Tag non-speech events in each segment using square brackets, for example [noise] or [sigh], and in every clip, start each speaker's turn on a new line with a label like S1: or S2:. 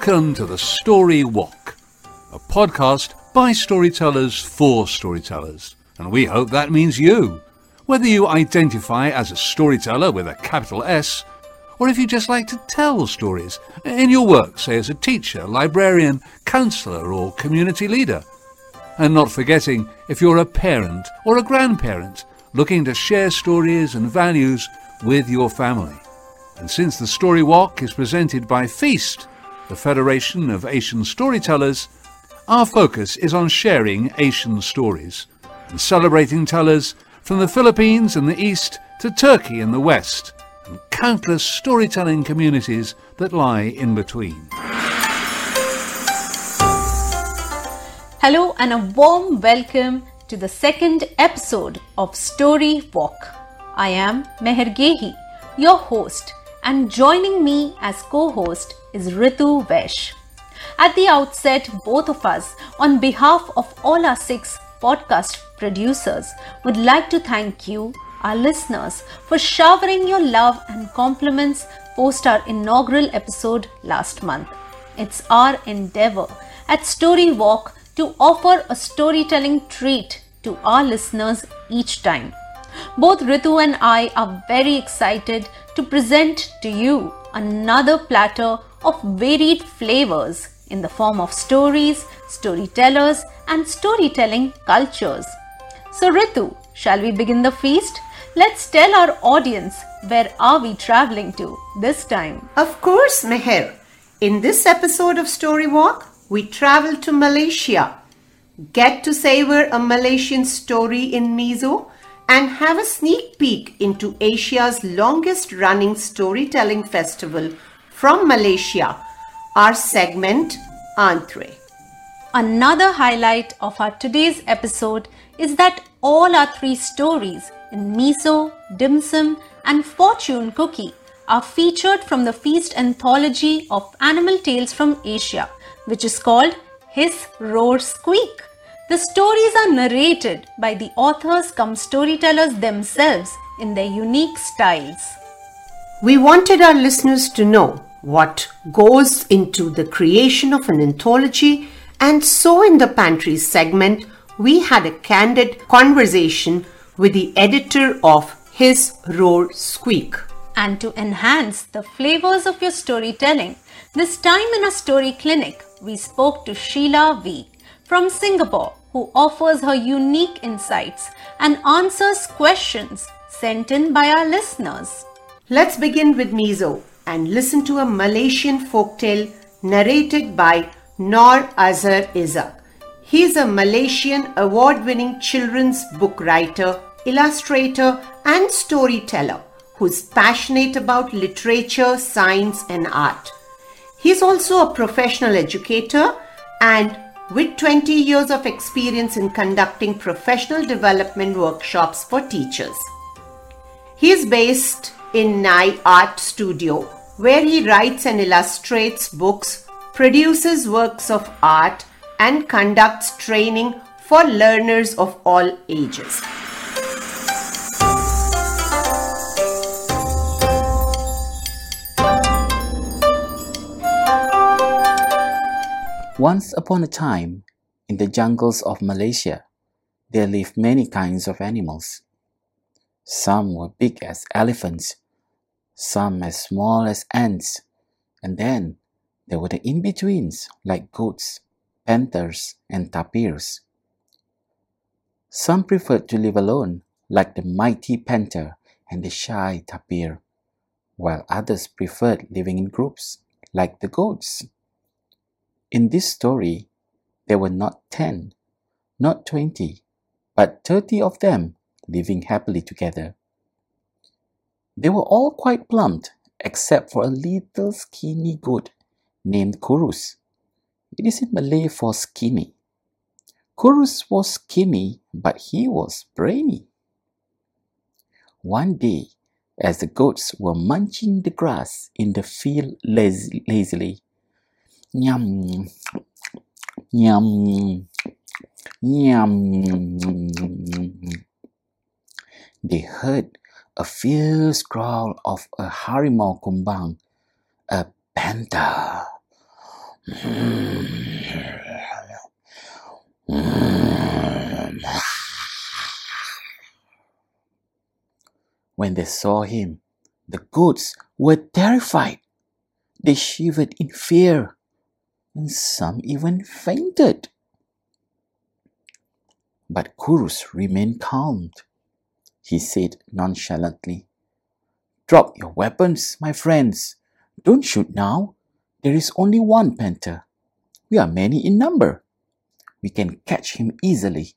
S1: Welcome to the Story Walk, a podcast by storytellers for storytellers. And we hope that means you. Whether you identify as a storyteller with a capital S, or if you just like to tell stories in your work, say as a teacher, librarian, counsellor, or community leader. And not forgetting if you're a parent or a grandparent looking to share stories and values with your family. And since the Story Walk is presented by Feast, the Federation of Asian Storytellers, our focus is on sharing Asian stories and celebrating tellers from the Philippines in the east to Turkey in the west and countless storytelling communities that lie in between.
S2: Hello and a warm welcome to the second episode of Story Walk. I am Meher Gehi, your host, and joining me as co host is Ritu Vesh. At the outset, both of us, on behalf of all our six podcast producers, would like to thank you, our listeners, for showering your love and compliments post our inaugural episode last month. It's our endeavor at Story Walk to offer a storytelling treat to our listeners each time. Both Ritu and I are very excited to present to you another platter of varied flavors in the form of stories, storytellers, and storytelling cultures. So, Ritu, shall we begin the feast? Let's tell our audience where are we traveling to this time?
S3: Of course, Meher. In this episode of Story Walk, we travel to Malaysia. Get to savor a Malaysian story in Miso and have a sneak peek into Asia's longest running storytelling festival from Malaysia, our segment Entrée.
S2: Another highlight of our today's episode is that all our three stories in Miso, Dim Sum, and Fortune Cookie are featured from the Feast anthology of animal tales from Asia, which is called Hiss Roar Squeak. The stories are narrated by the authors come storytellers themselves in their unique styles.
S3: We wanted our listeners to know what goes into the creation of an anthology, and so in the pantry segment, we had a candid conversation with the editor of Hiss Roar Squeak.
S2: And to enhance the flavors of your storytelling, this time in a story clinic, we spoke to Sheila Wee from Singapore, who offers her unique insights and answers questions sent in by our listeners.
S3: Let's begin with Miso and listen to a Malaysian folktale narrated by Nor Azhar Ishak. He is a Malaysian award winning children's book writer, illustrator, and storyteller who is passionate about literature, science, and art. He's also a professional educator and with 20 years of experience in conducting professional development workshops for teachers. He is based in Nai Art Studio, where he writes and illustrates books, produces works of art, and conducts training for learners of all ages.
S4: Once upon a time, in the jungles of Malaysia, there lived many kinds of animals. Some were big as elephants, some as small as ants, and then there were the in betweens like goats, panthers, and tapirs. Some preferred to live alone, like the mighty panther and the shy tapir, while others preferred living in groups, like the goats. In this story, there were not ten, not twenty, but thirty of them living happily together. They were all quite plump, except for a little skinny goat named Kurus. It is in Malay for skinny. Kurus was skinny, but he was brainy. One day, as the goats were munching the grass in the field lazily, Yum. Yum. Yum. They heard a fierce growl of a harimau kumbang, a panther. When they saw him, the goats were terrified. They shivered in fear, and some even fainted. But Kurus remained calm. He said nonchalantly, Drop your weapons, my friends. Don't shoot now. There is only one panther. We are many in number. We can catch him easily.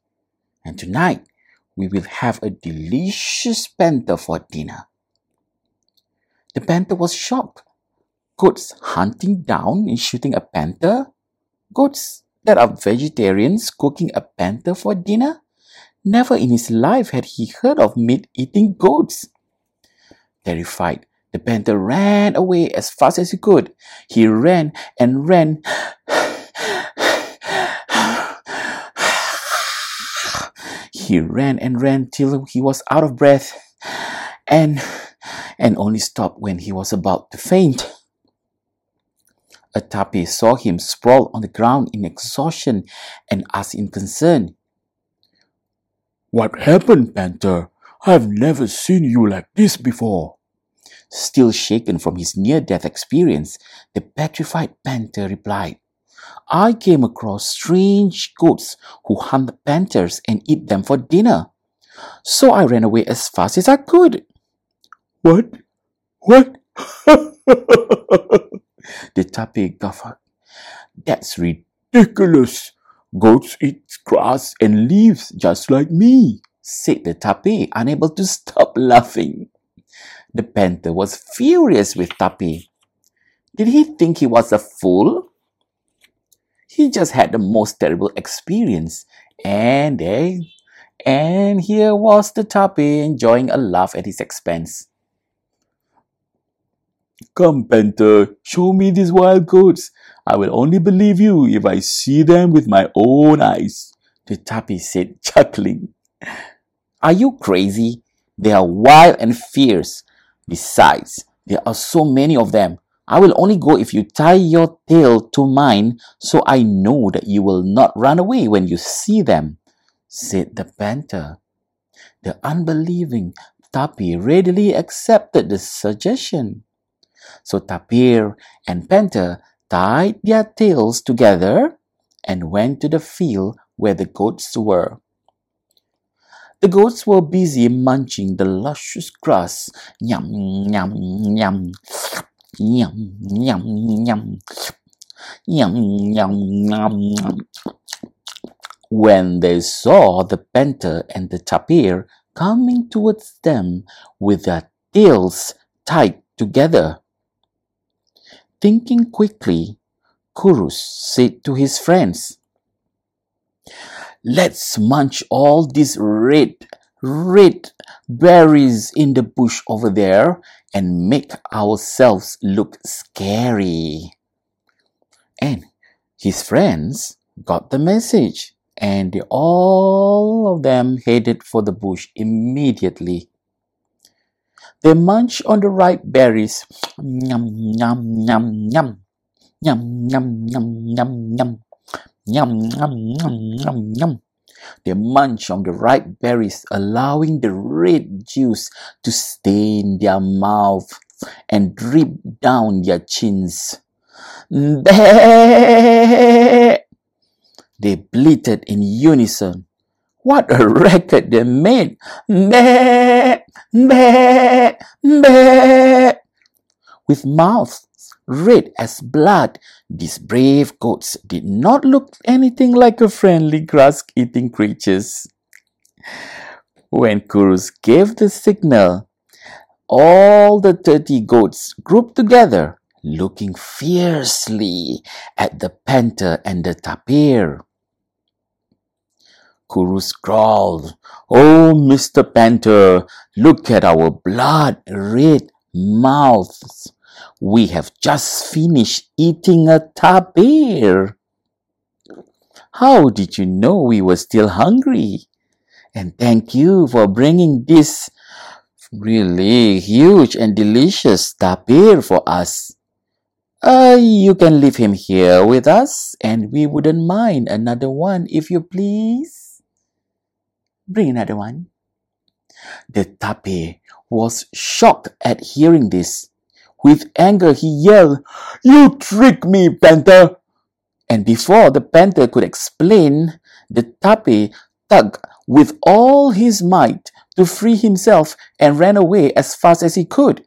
S4: And tonight we will have a delicious panther for dinner. The panther was shocked. Goats hunting down and shooting a panther? Goats that are vegetarians cooking a panther for dinner? Never in his life had he heard of meat eating goats. Terrified, the panther ran away as fast as he could. He ran and ran He ran and ran till he was out of breath and and only stopped when he was about to faint. A tapir saw him sprawl on the ground in exhaustion and asked in concern, What happened, Panther? I've never seen you like this before. Still shaken from his near death experience, the petrified panther replied, I came across strange goats who hunt panthers and eat them for dinner. So I ran away as fast as I could. What? What? [laughs] the tapir guffawed. That's ridiculous. Goats eat grass and leaves just like me, said the tapir, unable to stop laughing. The panther was furious with Tapir. Did he think he was a fool? He just had the most terrible experience. And eh, and here was the tapir enjoying a laugh at his expense. Come, Panther, show me these wild goats. I will only believe you if I see them with my own eyes, the tapir said, [laughs] chuckling. Are you crazy? They are wild and fierce. Besides, there are so many of them. I will only go if you tie your tail to mine so I know that you will not run away when you see them, said the panther. The unbelieving tapir readily accepted the suggestion. So Tapir and Panther tied their tails together and went to the field where the goats were. The goats were busy munching the luscious grass. Yum, yum, yum. Yum, yum, yum. Yum, yum, yum, yum. When they saw the panther and the tapir coming towards them with their tails tied together. Thinking quickly, Kurus said to his friends, Let's munch all these red, red berries in the bush over there and make ourselves look scary. And his friends got the message and all of them headed for the bush immediately. They munched on the ripe berries. Yum, yum, yum, yum. Yum, yum, yum, yum, yum. Yum, yum, yum, yum, yum. They munch on the ripe berries, allowing the red juice to stain their mouth and drip down their chins. They bleated in unison. What a record they made! Bah! Bah! Bah! With mouths red as blood, these brave goats did not look anything like a friendly grass eating creatures. When Kurus gave the signal, all the thirty goats grouped together, looking fiercely at the panther and the tapir. Kurus growled, Oh, Mr. Panther, look at our blood red mouths. We have just finished eating a tapir. How did you know we were still hungry? And thank you for bringing this really huge and delicious tapir for us. Uh, you can leave him here with us, and we wouldn't mind another one if you please. Bring another one. The tape was shocked at hearing this. With anger, he yelled, You trick me, Panther! And before the panther could explain, the tape tugged with all his might to free himself and ran away as fast as he could.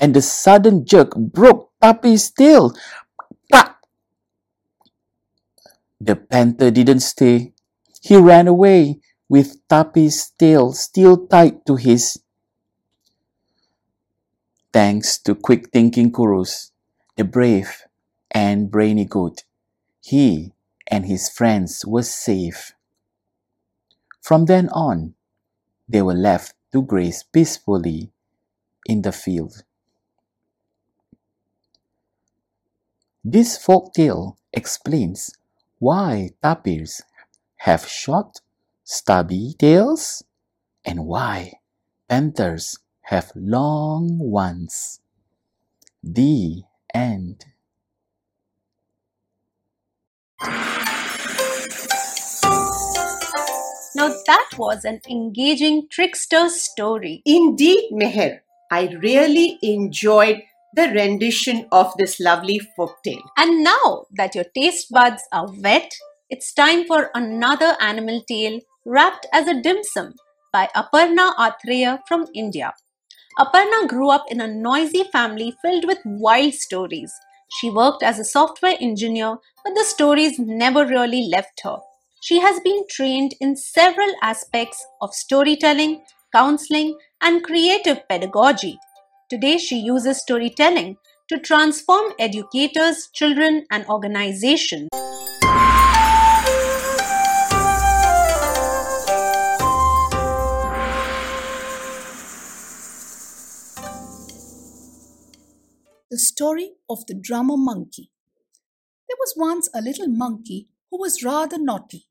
S4: And the sudden jerk broke Tape's tail. The panther didn't stay. He ran away with Tape's tail still tied to his. Thanks to quick thinking Kurus, the brave and brainy goat, he and his friends were safe. From then on, they were left to graze peacefully in the field. This folk tale explains why tapirs have short, stubby tails and why panthers have long ones. The end.
S2: Now that was an engaging trickster story.
S3: Indeed, Meher, I really enjoyed the rendition of this lovely folktale.
S2: And now that your taste buds are wet, it's time for another animal tale wrapped as a dim sum by Aparna Athreya from India. Aparna grew up in a noisy family filled with wild stories. She worked as a software engineer, but the stories never really left her. She has been trained in several aspects of storytelling, counseling, and creative pedagogy. Today, she uses storytelling to transform educators, children, and organizations.
S5: The story of the drummer monkey. There was once a little monkey who was rather naughty.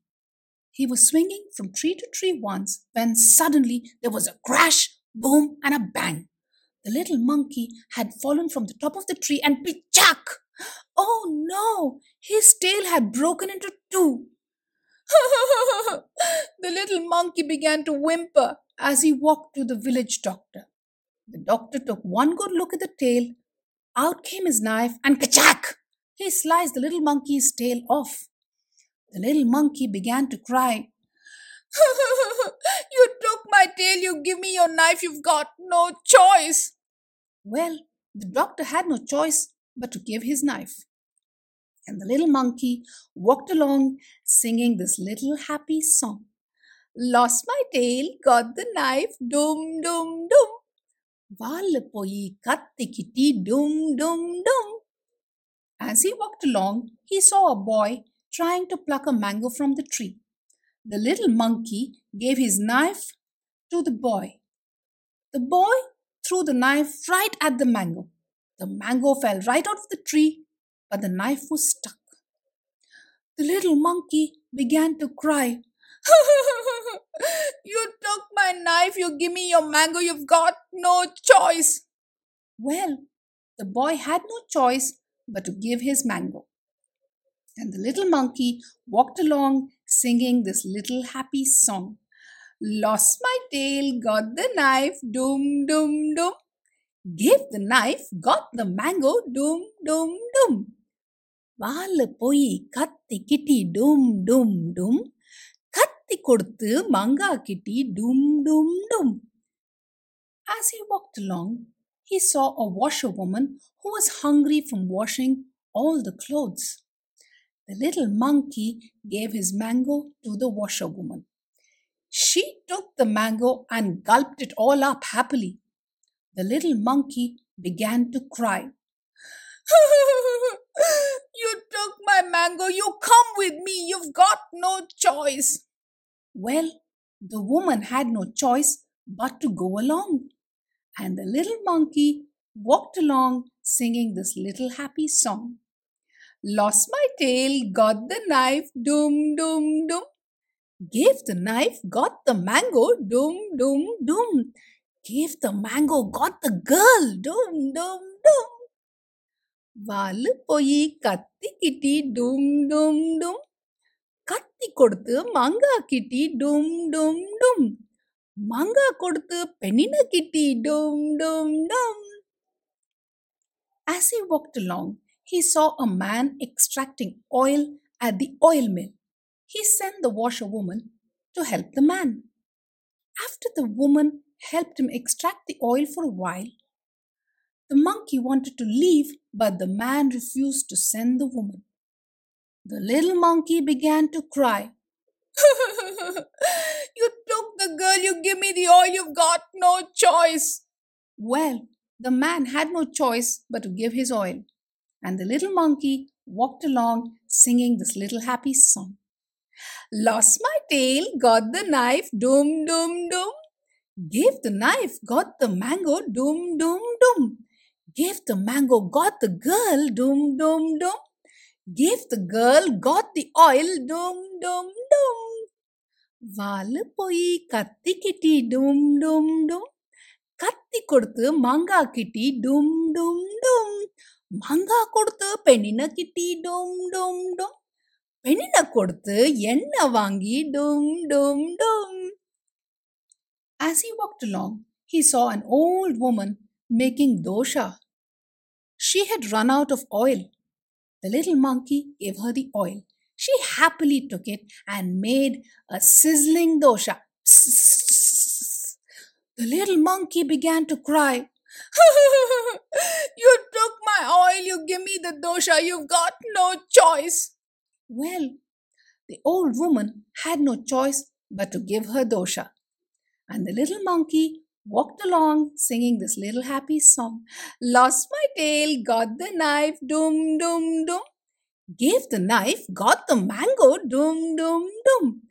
S5: He was swinging from tree to tree once when suddenly there was a crash, boom, and a bang. The little monkey had fallen from the top of the tree and pichak! Oh no! His tail had broken into two. [laughs] the little monkey began to whimper as he walked to the village doctor. The doctor took one good look at the tail. Out came his knife and kachak! He sliced the little monkey's tail off. The little monkey began to cry. [laughs] you took my tail, you give me your knife, you've got no choice. Well, the doctor had no choice but to give his knife. And the little monkey walked along singing this little happy song. Lost my tail, got the knife, dum dum dum. Valapoi kattikiti dum dum dum. As he walked along, he saw a boy trying to pluck a mango from the tree. The little monkey gave his knife to the boy. The boy threw the knife right at the mango. The mango fell right out of the tree, but the knife was stuck. The little monkey began to cry. [laughs] you took my knife, you give me your mango, you've got no choice. Well, the boy had no choice but to give his mango. And the little monkey walked along singing this little happy song. Lost my tail, got the knife, doom, doom, doom. Gave the knife, got the mango, doom, doom, doom. வாலு போய் கத்தி கிட்டி டும் டும் டும் கத்தி கொடுத்து மங்கா கிட்டி டும் டும் டும் As he walked along, he saw a washerwoman who was hungry from washing all the clothes. The little monkey gave his mango to the washerwoman. She took the mango and gulped it all up happily. The little monkey began to cry. [laughs] you took my mango, you come with me, you've got no choice. Well, the woman had no choice but to go along. And the little monkey walked along singing this little happy song. Lost my tail, got the knife, doom, doom, doom. Gave the knife, got the mango, doom, doom, doom. Gave the mango, got the girl, doom, doom, doom. వాళ్ళు పోయి కత్తికిటి Doom, doom, doom." கத்தி கொடுத்து மங்கா கிட்டி டும் டும் டும் மங்கா கொடுத்து பெண்ணின கிட்டி டும் டும் டும் As he walked along, he saw a man extracting oil at the oil mill. He sent the washerwoman to help the man. After the woman helped him extract the oil for a while, the monkey wanted to leave, but the man refused to send the woman. The little monkey began to cry. [laughs] you took the girl, you give me the oil, you've got no choice. Well, the man had no choice but to give his oil, and the little monkey walked along singing this little happy song. Lost my tail, got the knife, doom, doom, doom. Gave the knife, got the mango, doom, doom, doom. Gave the mango, got the girl, doom, doom, doom. Gave the girl, got the oil, doom, doom, doom. வாலு போய் கத்தி கிட்டி டும் டும் டும் கத்தி கொடுத்து மாங்கா கிட்டி டும் டும் டும் மாங்கா கொடுத்து பெண்ணின கிட்டி டும் டும் டும் பெண்ணின கொடுத்து எண்ணெய் வாங்கி டும் டும் டும் As he walked along, he saw an old woman making dosha. She had run out of oil. The little monkey gave her the oil. She happily took it and made a sizzling dosha. The little monkey began to cry. [laughs] you took my oil, you give me the dosha, you've got no choice. Well, the old woman had no choice but to give her dosha. And the little monkey walked along singing this little happy song. Lost my tail, got the knife, doom, doom, doom. Gave the knife, got the mango, doom, doom, doom.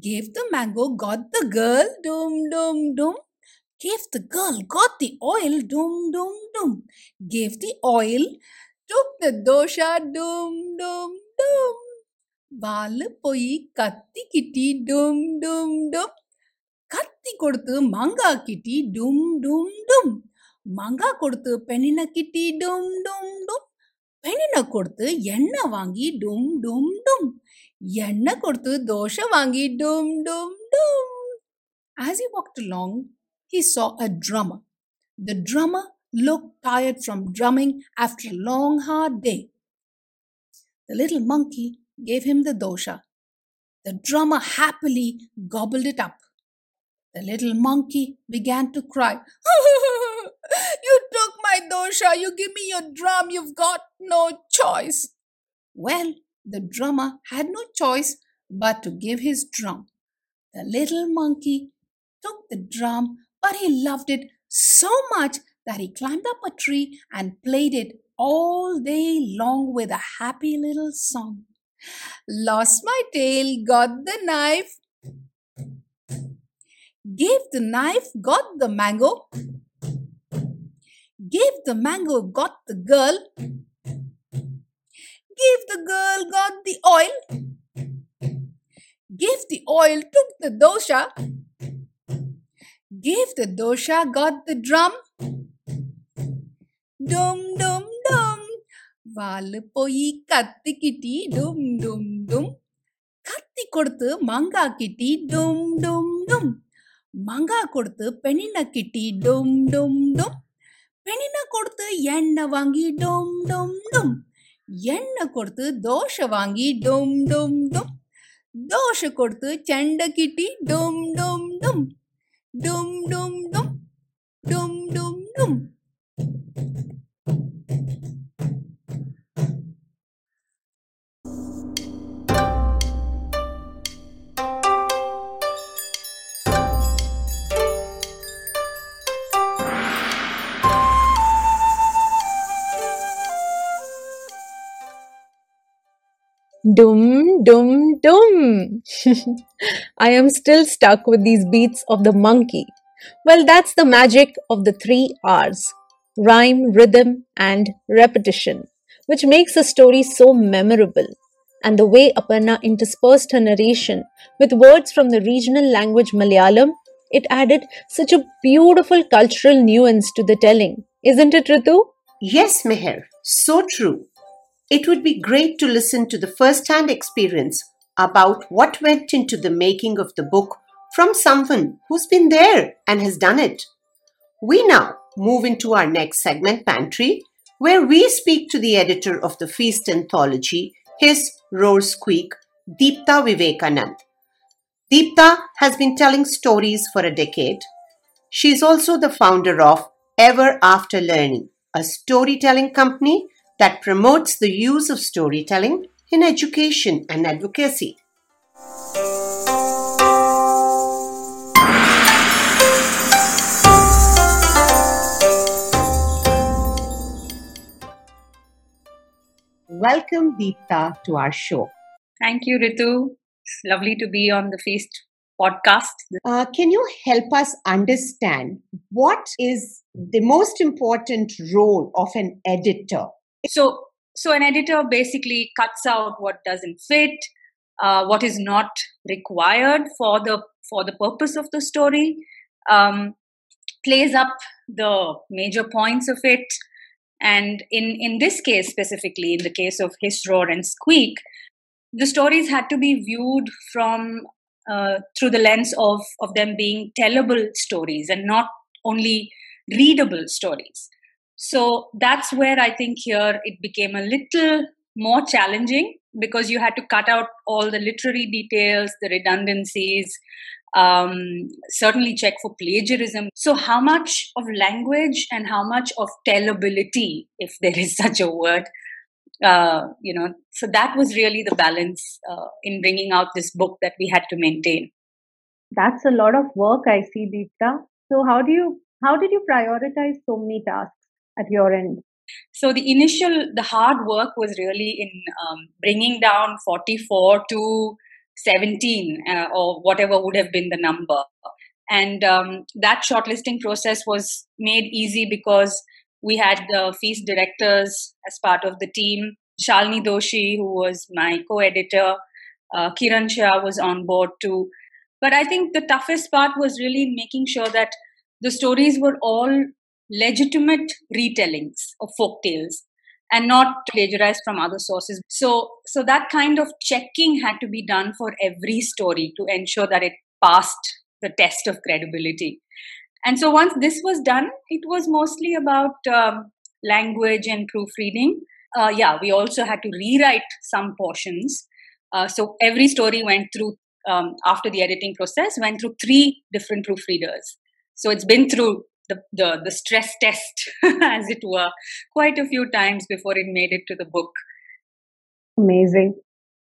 S5: Gave the mango, got the girl, doom, doom, doom. Gave the girl, got the oil, doom, doom, doom. Gave the oil, took the dosha, doom, doom, doom. வாலு போய் கத்தி கிட்டி டும் டும் டும் കത്തി കൊടുത്ത് മങ്ക കിട്ടി ഡും ഡും ഡും മങ്ക കൊടുത്ത് പെണ്ണിനെ കിട്ടി ഡും ഡും ഡും പെണ്ണിനെ കൊടുത്ത് എണ്ണ വാങ്ങി ഡും ഡും ഡും എണ്ണ കൊടുത്ത് ദോശ വാങ്ങി ഡും ഡും ഡും As he walked along, he saw a drummer. The drummer looked tired from drumming after a long, hard day. The little monkey gave him the dosha. The drummer happily gobbled it up. The little monkey began to cry. [laughs] you took my dosha, you give me your drum, you've got no choice. Well, the drummer had no choice but to give his drum. The little monkey took the drum, but he loved it so much that he climbed up a tree and played it all day long with a happy little song. Lost my tail, got the knife Gave the knife, got the mango. Gave the mango, got the girl. Gave the girl, got the oil. Gave the oil, took the dosha. Gave the dosha, got the drum. Dum dum dum. வாலு போய் கத்தி கிட்டி டும் டும் டும் கத்தி கொடுத்து மாங்கா கிட்டி டும் டும் டும் மங்கா கொடுத்து பெண்ணின கிட்டி டும் டும் டும். பெண்ணின கொடுத்து எண்ணெய் வாங்கி டும் டும் டும். எண்ணெய் கொடுத்து தோசை வாங்கி டும் டும் டும். தோசை கொடுத்து செண்டை கிட்டி டும் டும் டும் டும் டும். டும் டும்
S2: Dum dum dum. [laughs] I am still stuck with these beats of the monkey. Well, that's the magic of the three R's rhyme, rhythm, and repetition, which makes a story so memorable. And the way Aparna interspersed her narration with words from the regional language Malayalam, it added such a beautiful cultural nuance to the telling. Isn't it, Ritu?
S3: Yes, Meher. So true. It would be great to listen to the first hand experience about what went into the making of the book from someone who's been there and has done it. We now move into our next segment, Pantry, where we speak to the editor of the Feast Anthology, Hiss Roar Squeak, Deepta Vivekanand. Deepta has been telling stories for a decade. She is also the founder of Ever After Learning, a storytelling company that promotes the use of storytelling in education and advocacy. Welcome, Deepta, to our show.
S6: Thank you, Ritu. It's lovely to be on the Feast podcast.
S3: Uh, can you help us understand what is the most important role of an editor?
S6: So, so an editor basically cuts out what doesn't fit, uh, what is not required for the for the purpose of the story, um, plays up the major points of it, and in in this case specifically, in the case of Hiss Roar and Squeak, the stories had to be viewed from uh, through the lens of of them being tellable stories and not only readable stories. So that's where I think here it became a little more challenging because you had to cut out all the literary details, the redundancies, um, certainly check for plagiarism. So, how much of language and how much of tellability, if [laughs] there is such a word, uh, you know, so that was really the balance uh, in bringing out this book that we had to maintain.
S2: That's a lot of work, I see, Deepta. So, how do you how did you prioritize so many tasks at your end?
S6: So the initial, the hard work was really in um, bringing down 44 to 17 uh, or whatever would have been the number. And um, that shortlisting process was made easy because we had the feast directors as part of the team. Shalini Doshi, who was my co editor, uh, Kiran Shah was on board too. But I think the toughest part was really making sure that the stories were all legitimate retellings of folk tales and not plagiarized from other sources. So so that kind of checking had to be done for every story to ensure that it passed the test of credibility. And so once this was done it was mostly about um, language and proofreading. Uh, yeah we also had to rewrite some portions. Uh, so every story went through um, after the editing process went through three different proofreaders. So it's been through the, the, the stress test, [laughs] as it were, quite a few times before it made it to the book.
S2: Amazing.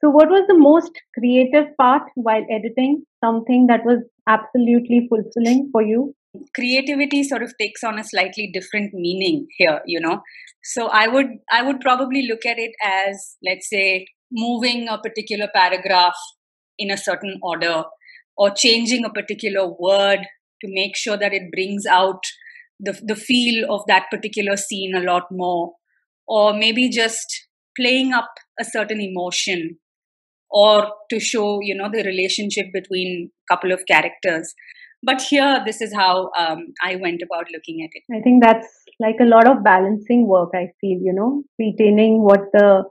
S2: So, what was the most creative part while editing? Something that was absolutely fulfilling for you?
S6: Creativity sort of takes on a slightly different meaning here, you know. So, I would I would probably look at it as, let's say, moving a particular paragraph in a certain order, or changing a particular word to make sure that it brings out the, the feel of that particular scene a lot more. Or maybe just playing up a certain emotion or to show you know the relationship between a couple of characters. But here this is how um, i went about looking at it.
S2: I think that's like a lot of balancing work i feel you know retaining what the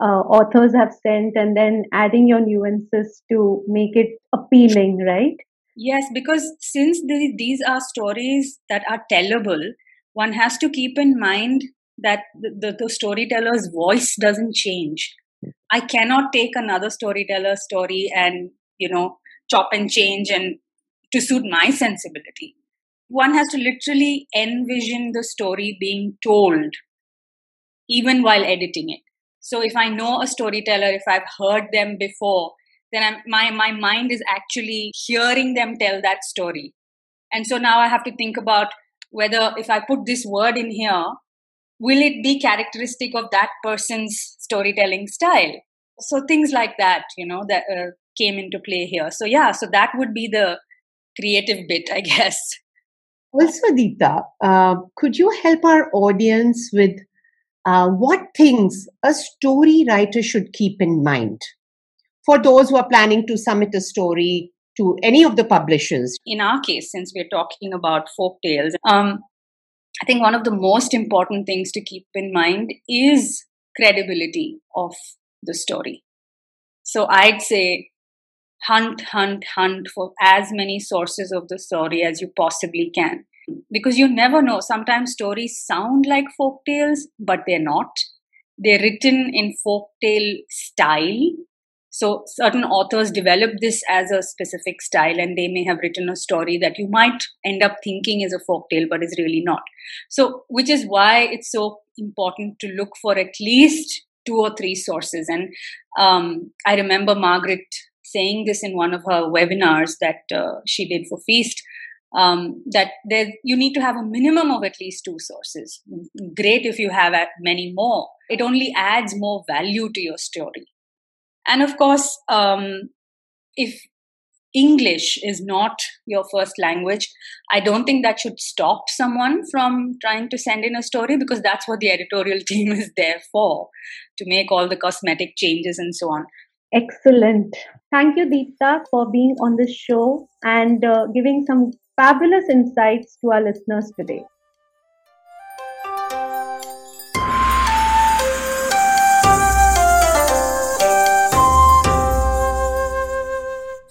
S2: uh, authors have sent and then adding your nuances to make it appealing right
S6: Yes, because since the, these are stories that are tellable, one has to keep in mind that the, the, the storyteller's voice doesn't change. I cannot take another storyteller's story and, you know, chop and change and to suit my sensibility. One has to literally envision the story being told, even while editing it. So if I know a storyteller, if I've heard them before, then I'm, my my mind is actually hearing them tell that story. And so now i have to think about whether if i put this word in here will it be characteristic of that person's storytelling style? So things like that you know that uh, came into play here. So yeah so that would be the creative bit i [laughs] guess.
S3: Also Deepta, uh, could you help our audience with uh, what things a story writer should keep in mind for those who are planning to submit a story to any of the publishers?
S6: In our case, since we're talking about folk tales, um, I think one of the most important things to keep in mind is credibility of the story. So I'd say hunt, hunt, hunt for as many sources of the story as you possibly can. Because you never know. Sometimes stories sound like folk tales, but they're not. They're written in folk tale style, so certain authors develop this as a specific style and they may have written a story that you might end up thinking is a folk tale but is really not. So which is why it's so important to look for at least two or three sources. And um, I remember Margaret saying this in one of her webinars that uh, she did for Feast. Um, that there, you need to have a minimum of at least two sources. Great if you have many more. It only adds more value to your story. And of course, um, if English is not your first language, I don't think that should stop someone from trying to send in a story because that's what the editorial [laughs] team is there for to make all the cosmetic changes and so on.
S2: Excellent. Thank you, Deepta, for being on this show and uh, giving some fabulous insights to our listeners today.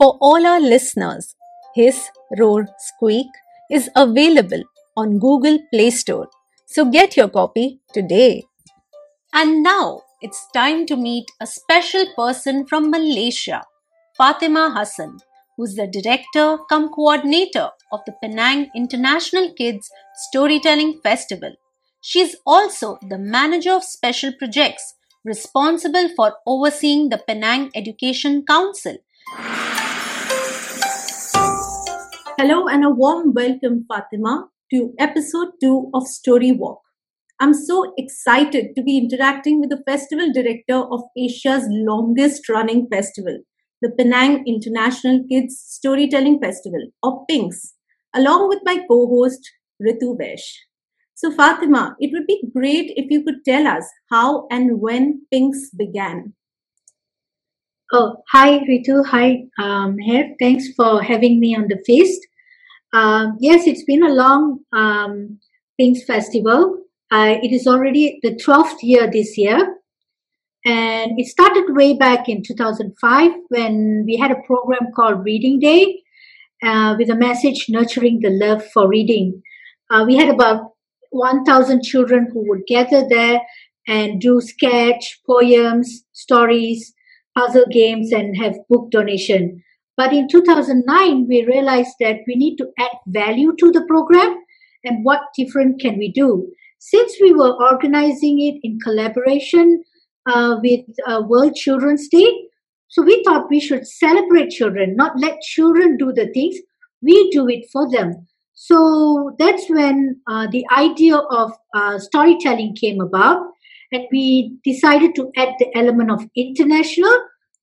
S2: For all our listeners, Hiss Roar Squeak is available on Google Play Store. So get your copy today. And now it's time to meet a special person from Malaysia, Fatima Hassan, who's the director cum coordinator of the Penang International Kids Storytelling Festival. She's also the manager of special projects responsible for overseeing the Penang Education Council Hello and a warm welcome, Fatima, to episode 2 of Story Walk. I'm so excited to be interacting with the festival director of Asia's longest running festival, the Penang International Kids Storytelling Festival, or PINKS, along with my co host, Ritu Vesh. So, Fatima, it would be great if you could tell us how and when PINKS began.
S7: Oh, hi, Ritu. Hi, um. Thanks for having me on the feast. Um, yes, it's been a long um, PINKS Festival. Uh, it is already the 12th year this year. And it started way back in 2005 when we had a program called Reading Day uh, with a message nurturing the love for reading. Uh, we had about 1,000 children who would gather there and do sketch, poems, stories, puzzle games, and have book donation. But in 2009, we realized that we need to add value to the program and what different can we do. Since we were organizing it in collaboration uh, with uh, World Children's Day, so we thought we should celebrate children, not let children do the things. We do it for them. So that's when uh, the idea of uh, storytelling came about, and we decided to add the element of international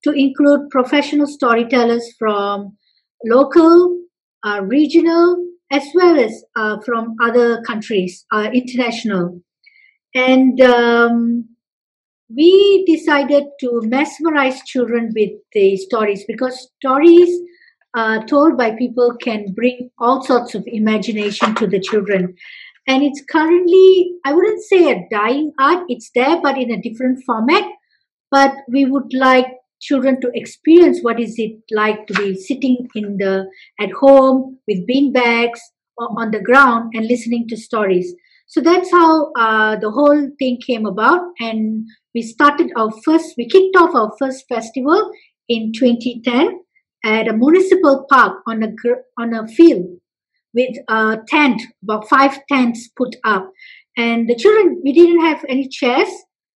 S7: to include professional storytellers from local, uh, regional, as well as uh, from other countries, uh, international. And um, we decided to mesmerize children with the stories because stories uh, told by people can bring all sorts of imagination to the children. And it's currently, I wouldn't say a dying art, it's there, but in a different format. But we would like children to experience what is it like to be sitting in the at home with bean bags on the ground and listening to stories. So that's how uh, the whole thing came about. And we started our first we kicked off our first festival in 2010 at a municipal park on a on a field with a tent about five tents put up. And the children we didn't have any chairs.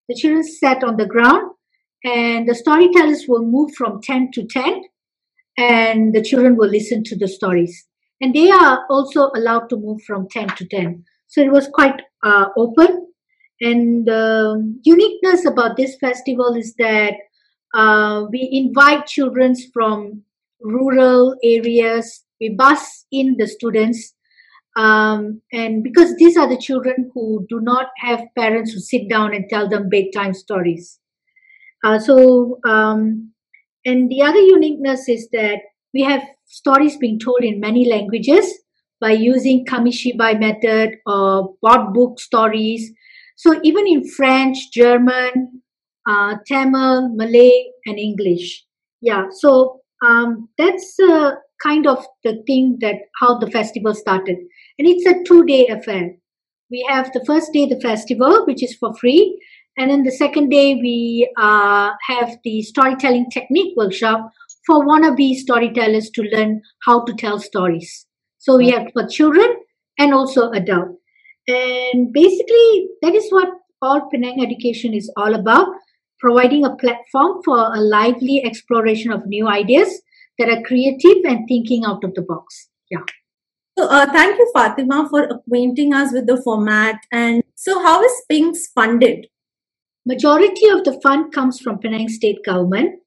S7: The children sat on the ground. And the storytellers will move from tent to tent and the children will listen to the stories. And they are also allowed to move from tent to tent. So it was quite uh, open. And the um, uniqueness about this festival is that uh, we invite children from rural areas we bus in the students um, and because these are the children who do not have parents who sit down and tell them bedtime stories uh, so, um, and the other uniqueness is that we have stories being told in many languages, by using Kamishibai method or bought book stories. So even in French, German, uh, Tamil, Malay, and English. Yeah, so um, that's uh, kind of the thing that how the festival started. And it's a two day affair. We have the first day, the festival, which is for free. And then the second day, we uh, have the storytelling technique workshop for wannabe storytellers to learn how to tell stories. So we have for children and also adult. And basically, that is what all Penang education is all about providing a platform for a lively exploration of new ideas that are creative and thinking out of the box. Yeah.
S8: So, uh, thank you, Fatima, for acquainting us with the format. And so, how is PINKS funded?
S7: Majority of the fund comes from Penang State Government,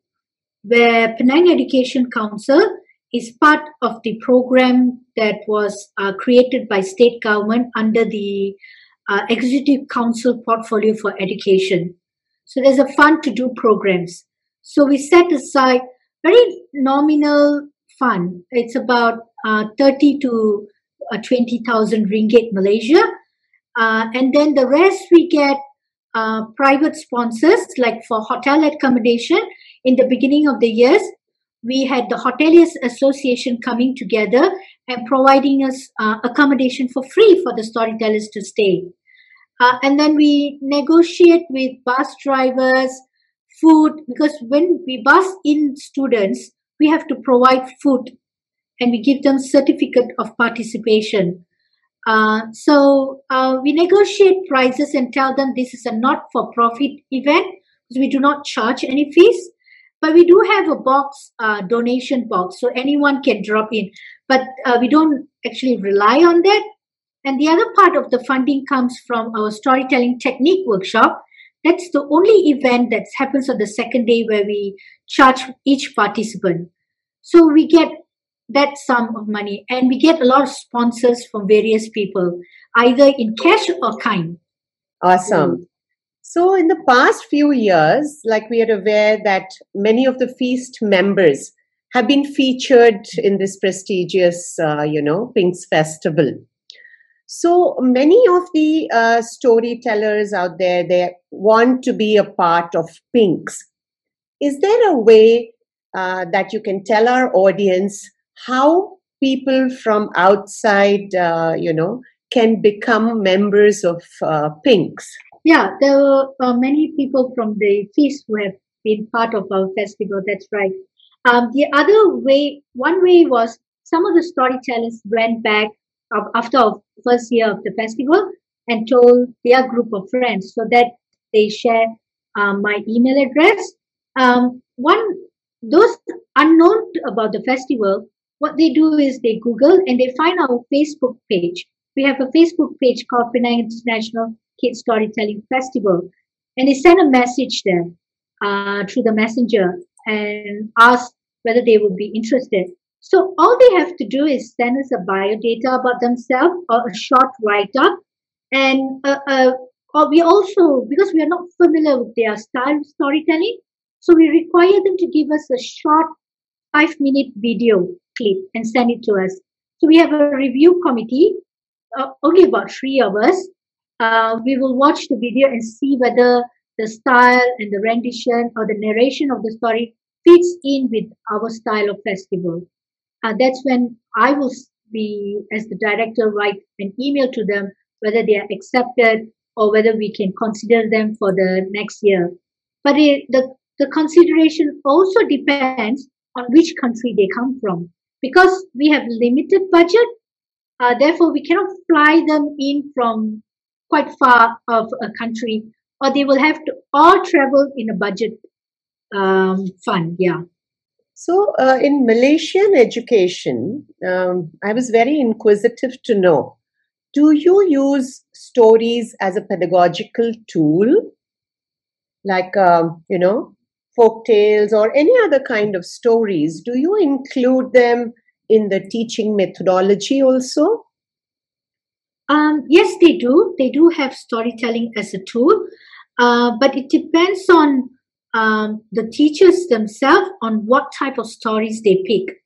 S7: where Penang Education Council is part of the program that was uh, created by state government under the uh, Executive Council Portfolio for Education. So there's a fund to do programs. So we set aside very nominal fund. It's about uh, 30 to uh, 20,000 ringgit Malaysia. Uh, and then the rest we get uh, private sponsors, like for hotel accommodation. In the beginning of the years, we had the Hoteliers Association coming together and providing us uh, accommodation for free for the storytellers to stay. Uh, and then we negotiate with bus drivers, food, because when we bus in students, we have to provide food and we give them certificate of participation. Uh, so uh, we negotiate prices and tell them this is a not-for-profit event because we do not charge any fees, but we do have a box uh, donation box so anyone can drop in. But uh, we don't actually rely on that. And the other part of the funding comes from our storytelling technique workshop. That's the only event that happens on the second day where we charge each participant. So we get that sum of money. And we get a lot of sponsors from various people, either in cash or kind.
S3: Awesome. So, in the past few years, like we are aware that many of the feast members have been featured in this prestigious, uh, you know, Pinks Festival. So many of the uh, storytellers out there, they want to be a part of Pinks. Is there a way uh, that you can tell our audience how people from outside, uh, you know, can become members of uh, Pinks.
S7: Yeah, there are many people from the feast who have been part of our festival. That's right. Um, the other way, one way was some of the storytellers went back after our first year of the festival and told their group of friends so that they share um, my email address. Um, one, those unknown about the festival what they do is they Google and they find our Facebook page. We have a Facebook page called Penang International Kids Storytelling Festival. And they send a message there uh, through the messenger and ask whether they would be interested. So all they have to do is send us a bio data about themselves or a short write-up. And uh, uh, or we also, because we are not familiar with their style of storytelling, so we require them to give us a short five minute video clip and send it to us. So we have a review committee, uh, only about three of us. Uh, we will watch the video and see whether the style and the rendition or the narration of the story fits in with our style of festival. Uh, that's when I will be, as the director, write an email to them whether they are accepted or whether we can consider them for the next year. But it, the, the consideration also depends on which country they come from because we have limited budget, uh, therefore we cannot fly them in from quite far of a country, or they will have to all travel in a budget um, fund. Yeah.
S3: So, uh, in Malaysian education, um, I was very inquisitive to know do you use stories as a pedagogical tool? Like, um, you know, folk tales or any other kind of stories, do you include them in the teaching methodology also?
S7: Um, yes, they do. They do have storytelling as a tool, uh, but it depends on um, the teachers themselves on what type of stories they pick.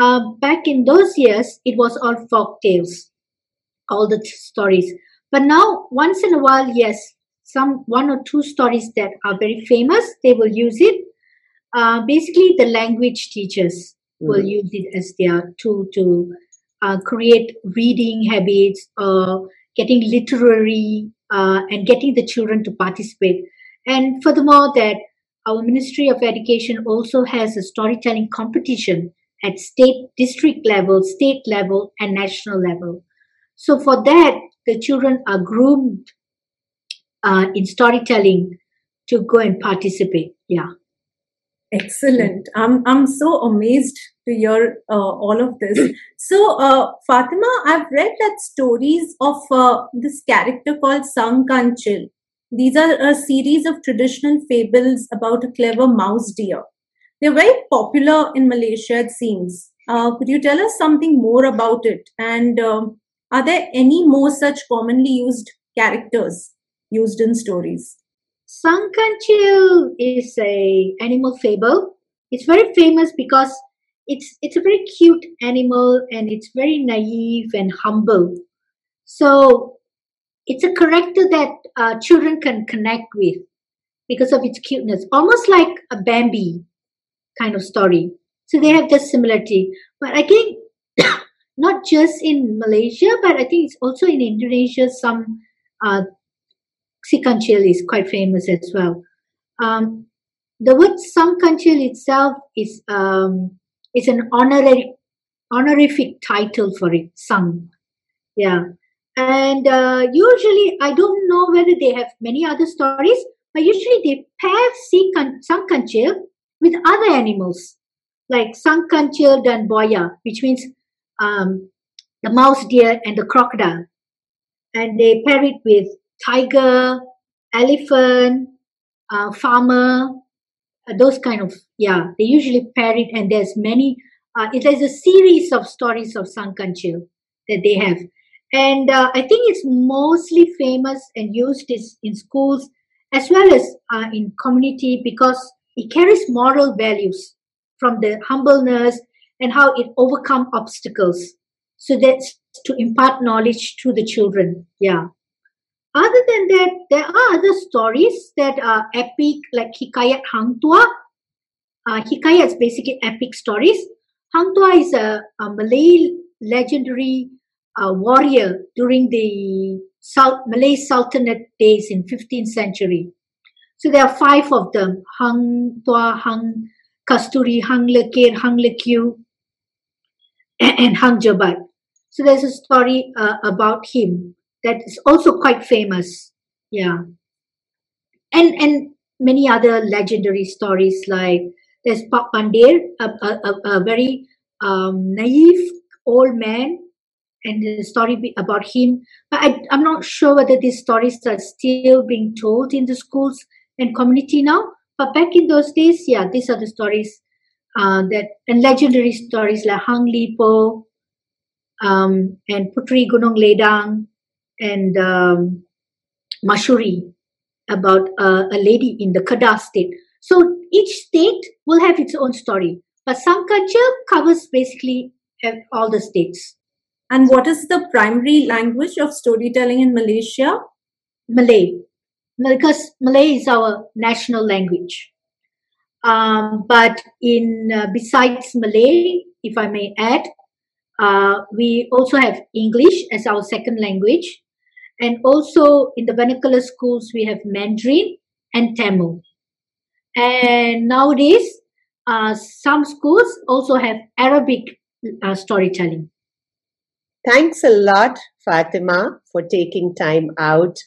S7: uh, back in those years, it was all folk tales, all the t- stories. But now, once in a while, yes, some one or two stories that are very famous, they will use it. Uh, basically, the language teachers will
S3: Mm.
S7: use it as their tool to uh, create reading habits, uh, getting literary, uh, and getting the children to participate. And furthermore, that our Ministry of Education also has a storytelling competition at state, district level, state level, and national level. So for that, the children are groomed uh, in storytelling to go and participate. Yeah.
S8: Excellent. I'm I'm so amazed to hear uh, all of this. [clears throat] So, uh, Fatima, I've read that stories of uh, this character called Sang Kancil. These are a series of traditional fables about a clever mouse deer. They're very popular in Malaysia, it seems. Uh, could you tell us something more about it? And um, are there any more such commonly used characters used in stories?
S7: Sang Kancil is a animal fable. It's very famous because it's it's a very cute animal and it's very naive and humble. So it's a character that uh, children can connect with because of its cuteness, almost like a Bambi kind of story. So they have this similarity. But I think [coughs] not just in Malaysia, but I think it's also in Indonesia. Some uh, is quite famous as well. Um, the word Sang Kancil itself is um, is an honorary honorific title for it, Sang. Yeah. And uh, usually, I don't know whether they have many other stories, but usually they pair Sikan- Sang Kancil with other animals, like Sang Kancil dan Buaya, which means um, the mouse deer and the crocodile. And they pair it with tiger, elephant, uh, farmer, uh, those kind of yeah. They usually pair it, and there's many. Uh, there's a series of stories of Sang Kancil that they have, and uh, I think it's mostly famous and used is in schools as well as uh, in community because it carries moral values from the humbleness and how it overcome obstacles. So that's to impart knowledge to the children. Yeah. Other than that, there are other stories that are epic, like Hikayat Hang Tuah. Uh, Hikayat is basically epic stories. Hang Tuah is a, a Malay legendary uh, warrior during the Malay Sultanate days in 15th century. So there are five of them: Hang Tuah, Hang Kasturi, Hang Lekir, Hang Lekiu, and, and Hang Jebat. So there's a story uh, about him that is also quite famous. Yeah, and and many other legendary stories like there's Pak Pandir, a, a, a, a very um, naive old man, and the story about him. But I, I'm not sure whether these stories are still being told in the schools and community now. But back in those days, yeah, these are the stories uh, that and legendary stories like Hang Li Po um, and Putri Gunung Ledang and um, Mahsuri about uh, a lady in the Kedah state. So each state will have its own story, but Sang Kancil covers basically uh, all the states.
S8: And what is the primary language of storytelling in Malaysia?
S7: Malay, because Malay is our national language. Um, but in uh, besides Malay, if I may add, uh, we also have English as our second language, and also in the vernacular schools we have Mandarin and Tamil. And nowadays, uh, some schools also have Arabic uh, storytelling.
S3: Thanks a lot, Fatima, for taking time out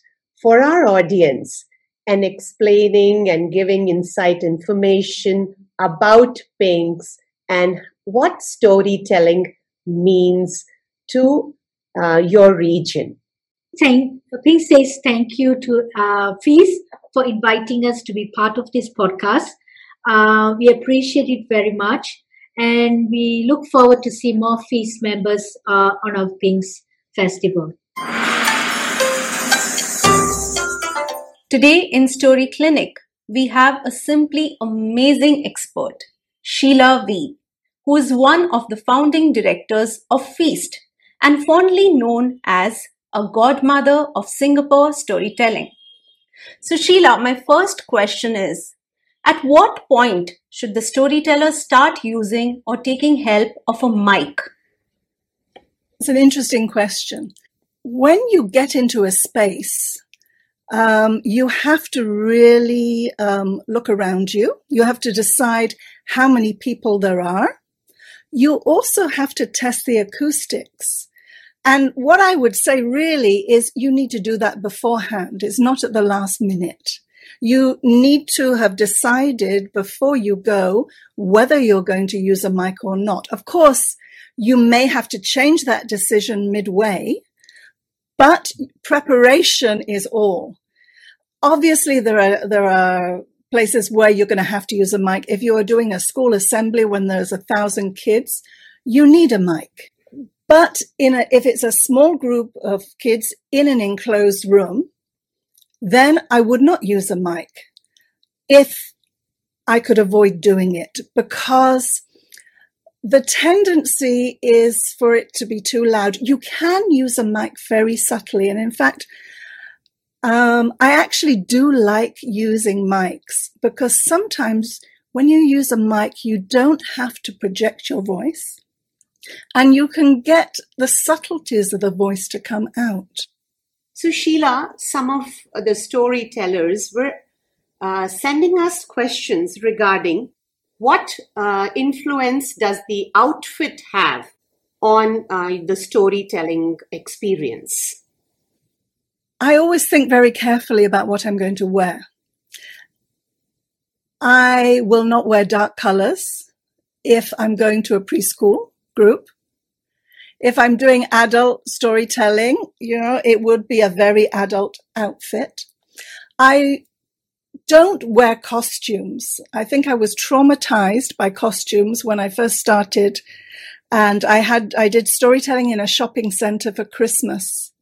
S3: for our audience and explaining and giving insight information about Pinks and what storytelling means to uh, your region.
S7: Thank, Pink says thank you to uh, Feast for inviting us to be part of this podcast. Uh, we appreciate it very much, and we look forward to see more Feast members uh, on our Pinks Festival.
S2: Today in Story Clinic, we have a simply amazing expert, Sheila Wee, who is one of the founding directors of Feast and fondly known as a godmother of Singapore storytelling. So, Sheila, my first question is At what point should the storyteller start using or taking help of a mic?
S9: It's an interesting question. When you get into a space, um, you have to really um, look around you. You have to decide how many people there are. You also have to test the acoustics. And what I would say really is you need to do that beforehand. It's not at the last minute. You need to have decided before you go whether you're going to use a mic or not. Of course, you may have to change that decision midway, but preparation is all. Obviously, there are, there are places where you're going to have to use a mic. If you are doing a school assembly when there's a thousand kids, you need a mic. But in a, if it's a small group of kids in an enclosed room, then I would not use a mic if I could avoid doing it because the tendency is for it to be too loud. You can use a mic very subtly. And in fact, um, I actually do like using mics because sometimes when you use a mic, you don't have to project your voice and you can get the subtleties of the voice to come out.
S3: So, Sheila, some of the storytellers were uh, sending us questions regarding what uh, influence does the outfit have on uh, the storytelling experience?
S9: I always think very carefully about what I'm going to wear. I will not wear dark colors if I'm going to a preschool group. If I'm doing adult storytelling, you know, it would be a very adult outfit. I don't wear costumes. I think I was traumatized by costumes when I first started. And I had, I did storytelling in a shopping center for Christmas.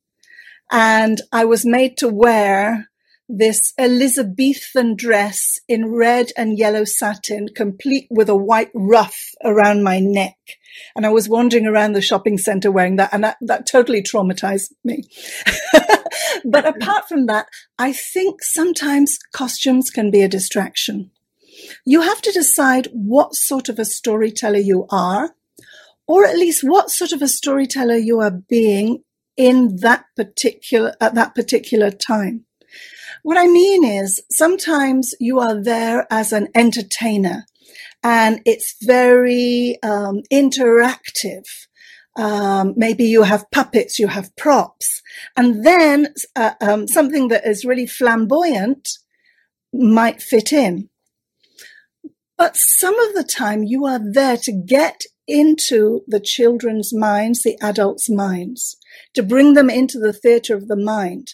S9: And I was made to wear this Elizabethan dress in red and yellow satin, complete with a white ruff around my neck. And I was wandering around the shopping center wearing that, and that, that totally traumatized me. [laughs] but apart from that, I think sometimes costumes can be a distraction. You have to decide what sort of a storyteller you are, or at least what sort of a storyteller you are being in that particular, at that particular time. What I mean is sometimes you are there as an entertainer and it's very um, interactive. Um, maybe you have puppets, you have props, and then uh, um, something that is really flamboyant might fit in. But some of the time you are there to get into the children's minds, the adults' minds, to bring them into the theatre of the mind.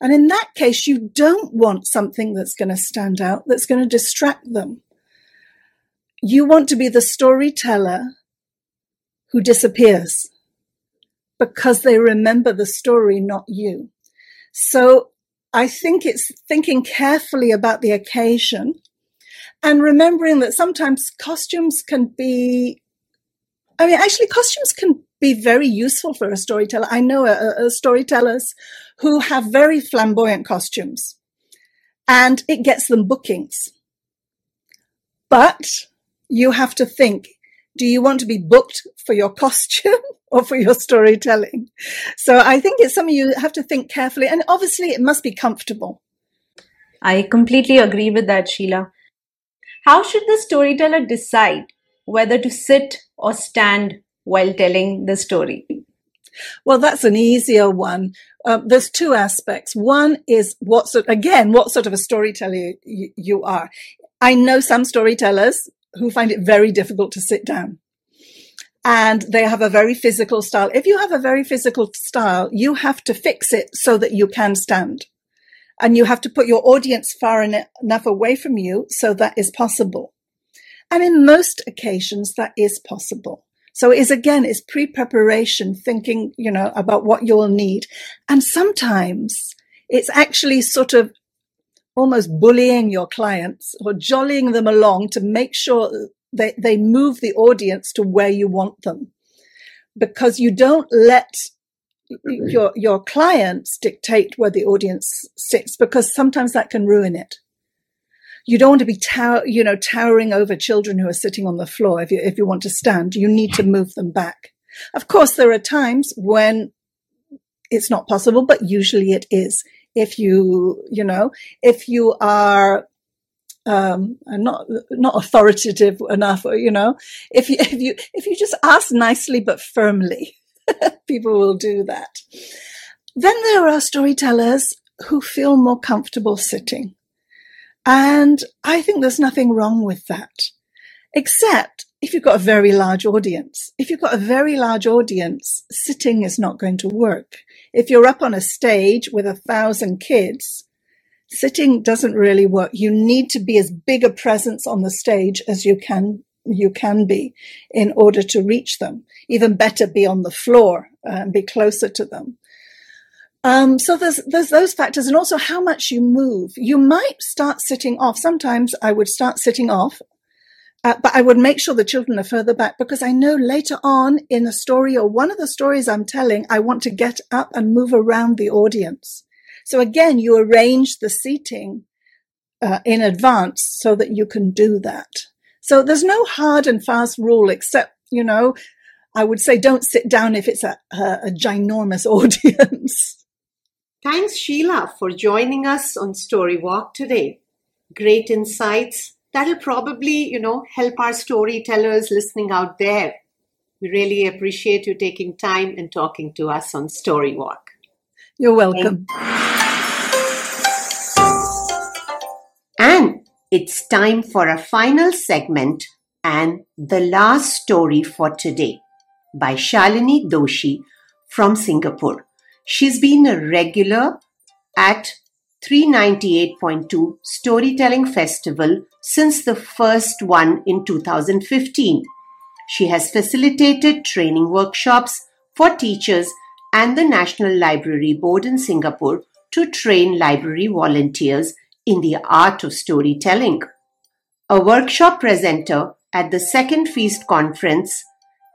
S9: And in that case, you don't want something that's going to stand out, that's going to distract them. You want to be the storyteller who disappears because they remember the story, not you. So I think it's thinking carefully about the occasion and remembering that sometimes costumes can be, I mean, actually costumes can be very useful for a storyteller. I know a, a storytellers who have very flamboyant costumes and it gets them bookings. But you have to think, do you want to be booked for your costume [laughs] or for your storytelling? So I think it's something you have to think carefully. And obviously it must be comfortable.
S2: I completely agree with that, Sheila. How should the storyteller decide whether to sit or stand while telling the story?
S9: Well, that's an easier one. Um, there's two aspects. One is what sort, again, what sort of a storyteller you, you are. I know some storytellers who find it very difficult to sit down. And they have a very physical style. If you have a very physical style, you have to fix it so that you can stand. And you have to put your audience far enough away from you so that is possible. And in most occasions, that is possible. So it's again, it's pre-preparation, thinking, you know, about what you'll need. And sometimes it's actually sort of almost bullying your clients or jollying them along to make sure They, they move the audience to where you want them because you don't let your, your clients dictate where the audience sits because sometimes that can ruin it. You don't want to be tower, you know, towering over children who are sitting on the floor. If you, if you want to stand, you need to move them back. Of course, there are times when it's not possible, but usually it is. If you, you know, if you are um, not not authoritative enough, you know, if you [laughs] if you if you just ask nicely but firmly, [laughs] people will do that. Then there are storytellers who feel more comfortable sitting, and I think there's nothing wrong with that, except if you've got a very large audience. If you've got a very large audience, sitting is not going to work. If you're up on a stage with a thousand kids, sitting doesn't really work. You need to be as big a presence on the stage as you can you can be in order to reach them. Even better, be on the floor uh, and be closer to them. Um, so there's there's those factors, and also how much you move. You might start sitting off. Sometimes I would start sitting off uh, but I would make sure the children are further back because I know later on in a story or one of the stories I'm telling, I want to get up and move around the audience. So again, you arrange the seating uh, in advance so that you can do that. So there's no hard and fast rule except, you know, I would say don't sit down if it's a, a, a ginormous [laughs] audience.
S3: Thanks, Sheila, for joining us on Story Walk today. Great insights that'll probably, you know, help our storytellers listening out there. We really appreciate you taking time and talking to us on Story Walk.
S9: You're welcome.
S3: And it's time for a final segment and the last story for today by Shalini Doshi from Singapore. She's been a regular at 398.2 Storytelling Festival since the first one in 2015. She has facilitated training workshops for teachers and the National Library Board in Singapore to train library volunteers in the art of storytelling. A workshop presenter at the Second Feast Conference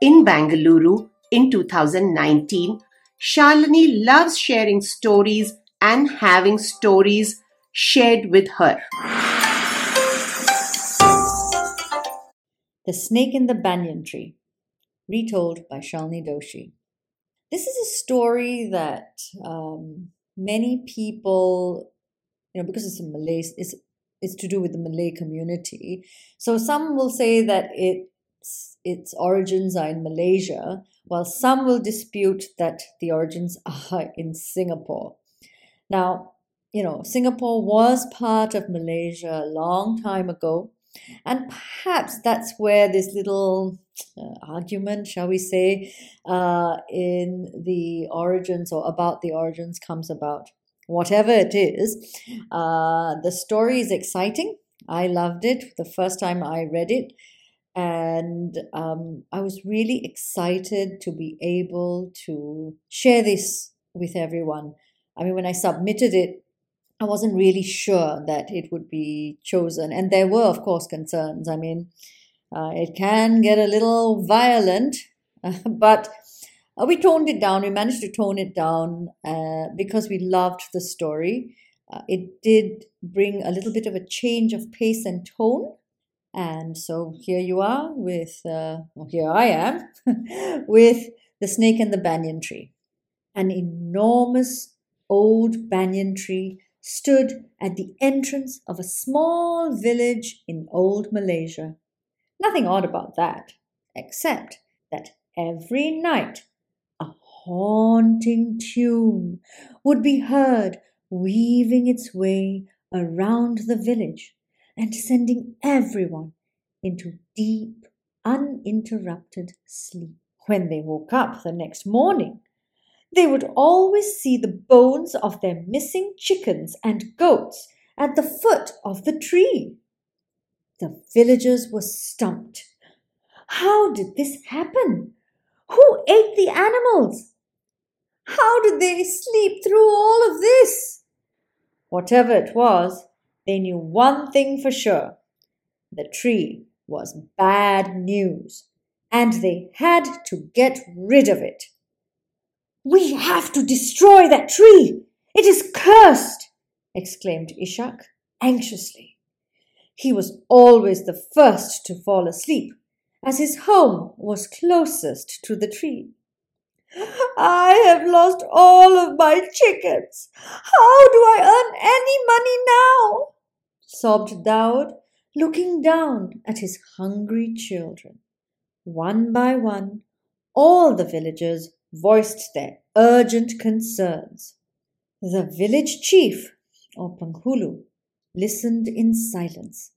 S3: in Bangalore in 2019, Shalini loves sharing stories and having stories shared with her.
S10: The Snake in the Banyan Tree, retold by Shalini Doshi. This is a story that um, many people, you know, because it's a Malay, it's, it's to do with the Malay community. So some will say that its its origins are in Malaysia, while some will dispute that the origins [laughs] are in Singapore. Now, you know, Singapore was part of Malaysia a long time ago. And perhaps that's where this little uh, argument, shall we say, uh, in the origins or about the origins comes about. Whatever it is, uh, the story is exciting. I loved it the first time I read it. And um, I was really excited to be able to share this with everyone. I mean, when I submitted it, I wasn't really sure that it would be chosen. And there were, of course, concerns. I mean, uh, it can get a little violent, [laughs] but uh, we toned it down. We managed to tone it down uh, because we loved the story. Uh, it did bring a little bit of a change of pace and tone. And so here you are with, uh, well, here I am [laughs] with The Snake and the Banyan Tree. An enormous old banyan tree stood at the entrance of a small village in old Malaysia. Nothing odd about that, except that every night a haunting tune would be heard weaving its way around the village and sending everyone into deep, uninterrupted sleep. When they woke up the next morning, they would always see the bones of their missing chickens and goats at the foot of the tree. The villagers were stumped. How did this happen? Who ate the animals? How did they sleep through all of this? Whatever it was, they knew one thing for sure. The tree was bad news, and they had to get rid of it. We have to destroy that tree! It is cursed! exclaimed Ishak anxiously. He was always the first to fall asleep, as his home was closest to the tree. I have lost all of my chickens. How do I earn any money now? sobbed Daud, looking down at his hungry children. One by one, all the villagers voiced their urgent concerns. The village chief, or Penghulu, listened in silence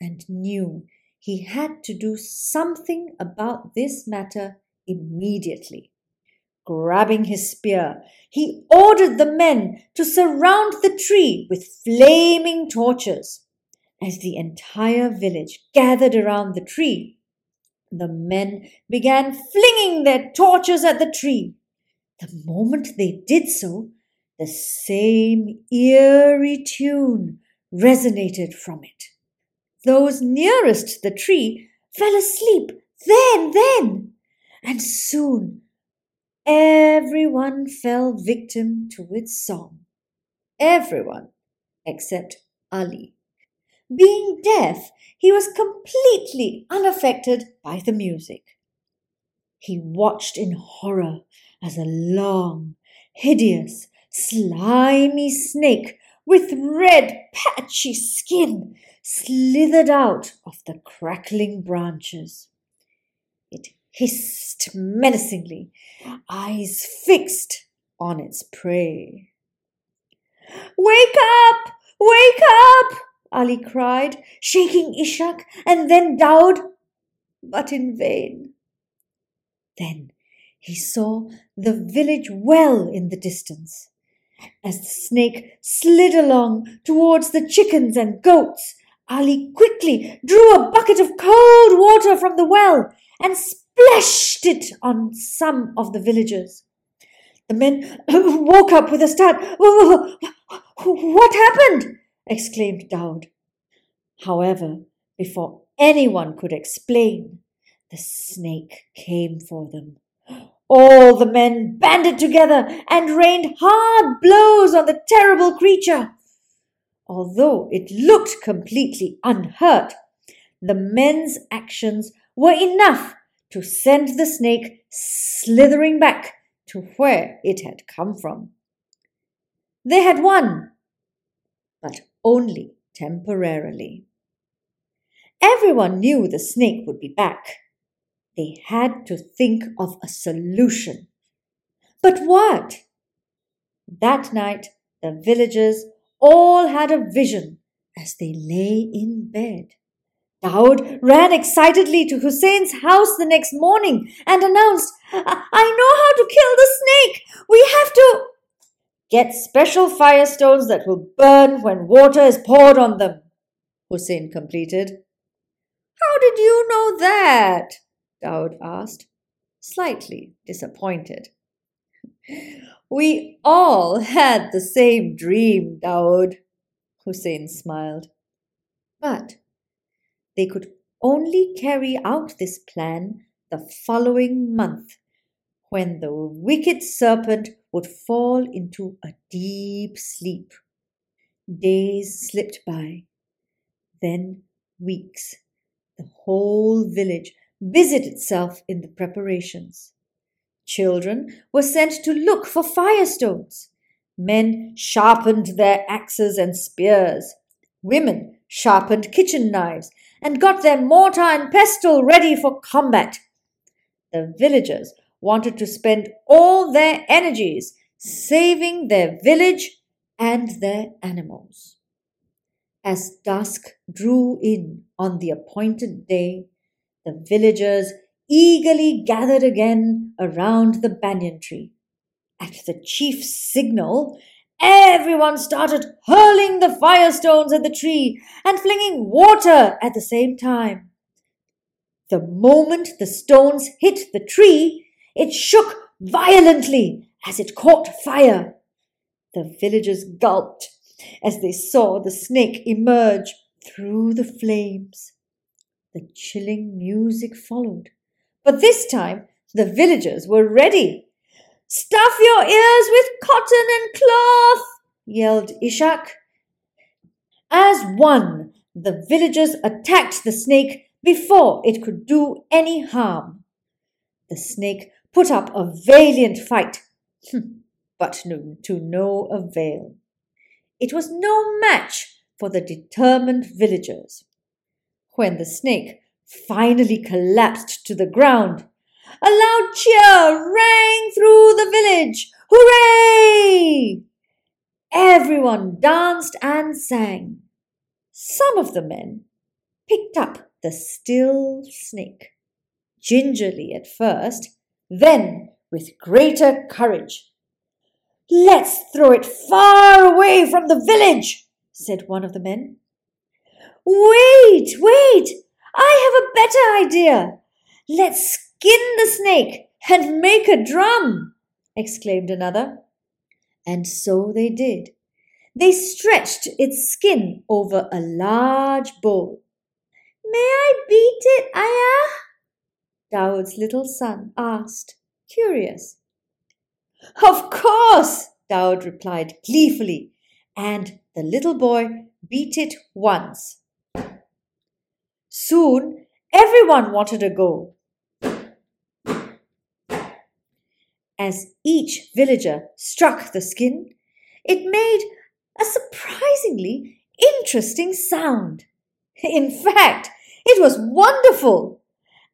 S10: and knew he had to do something about this matter immediately. Grabbing his spear, he ordered the men to surround the tree with flaming torches. As the entire village gathered around the tree, the men began flinging their torches at the tree. The moment they did so, the same eerie tune resonated from it. Those nearest the tree fell asleep then, then, and soon everyone fell victim to its song. Everyone except Ali. Being deaf, he was completely unaffected by the music. He watched in horror as a long, hideous, slimy snake with red, patchy skin slithered out of the crackling branches. Hissed menacingly, eyes fixed on its prey. Wake up! Wake up! Ali cried, shaking Ishak and then Daud, but in vain. Then he saw the village well in the distance. As the snake slid along towards the chickens and goats, Ali quickly drew a bucket of cold water from the well and splashed it on some of the villagers. The men [laughs] woke up with a start. What happened? exclaimed Daud. However, before anyone could explain, the snake came for them. All the men banded together and rained hard blows on the terrible creature. Although it looked completely unhurt, the men's actions were enough to send the snake slithering back to where it had come from. They had won, but only temporarily. Everyone knew the snake would be back. They had to think of a solution. But what? That night, the villagers all had a vision as they lay in bed. Daud ran excitedly to Hussein's house the next morning and announced, I know how to kill the snake. We have to get special firestones that will burn when water is poured on them, Hussein completed. How did you know that? Daud asked, slightly disappointed. We all had the same dream, Daud, Hussein smiled. But they could only carry out this plan the following month, when the wicked serpent would fall into a deep sleep. Days slipped by, then weeks. The whole village busied itself in the preparations. Children were sent to look for firestones. Men sharpened their axes and spears. Women sharpened kitchen knives and got their mortar and pestle ready for combat. The villagers wanted to spend all their energies saving their village and their animals. As dusk drew in on the appointed day, the villagers eagerly gathered again around the banyan tree. At the chief's signal, everyone started hurling the firestones at the tree and flinging water at the same time. The moment the stones hit the tree, it shook violently as it caught fire. The villagers gulped as they saw the snake emerge through the flames. The chilling music followed. But this time, the villagers were ready. Stuff your ears with cotton and cloth, yelled Ishak. As one, the villagers attacked the snake before it could do any harm. The snake put up a valiant fight, hmm, but to no avail. It was no match for the determined villagers. When the snake finally collapsed to the ground, a loud cheer rang through the village. Hooray! Everyone danced and sang. Some of the men picked up the still snake, gingerly at first, then with greater courage. Let's throw it far away from the village, said one of the men. Wait, wait, I have a better idea. Let's skin the snake and make a drum, exclaimed another. And so they did. They stretched its skin over a large bowl. May I beat it, Ayah? Dawood's little son asked, curious. Of course, Dawood replied gleefully, and the little boy beat it once. Soon everyone wanted a go. As each villager struck the skin, it made a surprisingly interesting sound. In fact, it was wonderful.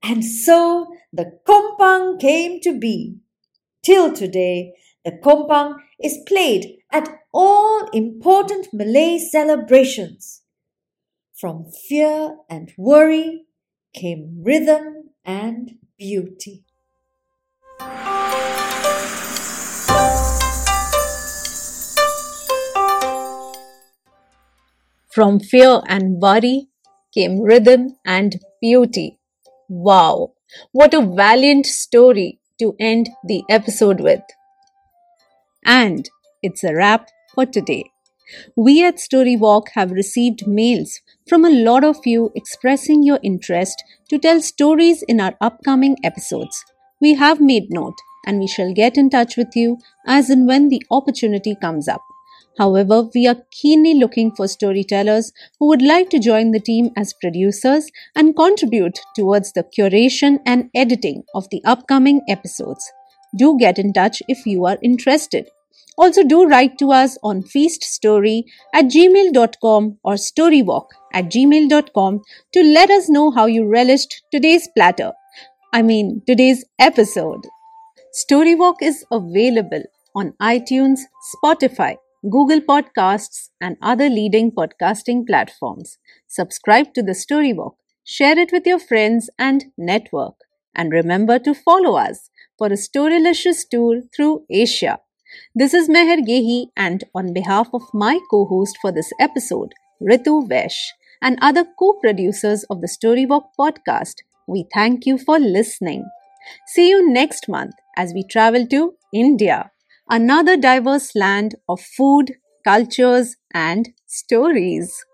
S10: And so the kompang came to be. Till today, the kompang is played at all important Malay celebrations. From fear and worry came rhythm and beauty.
S2: From fear and worry came rhythm and beauty. Wow, what a valiant story to end the episode with. And it's a wrap for today. We at Storywalk have received mails from a lot of you expressing your interest to tell stories in our upcoming episodes. We have made note and we shall get in touch with you as and when the opportunity comes up. However, we are keenly looking for storytellers who would like to join the team as producers and contribute towards the curation and editing of the upcoming episodes. Do get in touch if you are interested. Also, do write to us on feaststory at gmail.com or storywalk at gmail.com to let us know how you relished today's platter. I mean, today's episode. Storywalk is available on iTunes, Spotify, Google Podcasts, and other leading podcasting platforms. Subscribe to the Storywalk, share it with your friends and network. And remember to follow us for a storylicious tour through Asia. This is Meher Gehi, and on behalf of my co host for this episode, Ritu Vesh, and other co producers of the Storywalk podcast, we thank you for listening. See you next month as we travel to India another diverse land of food, cultures, and stories.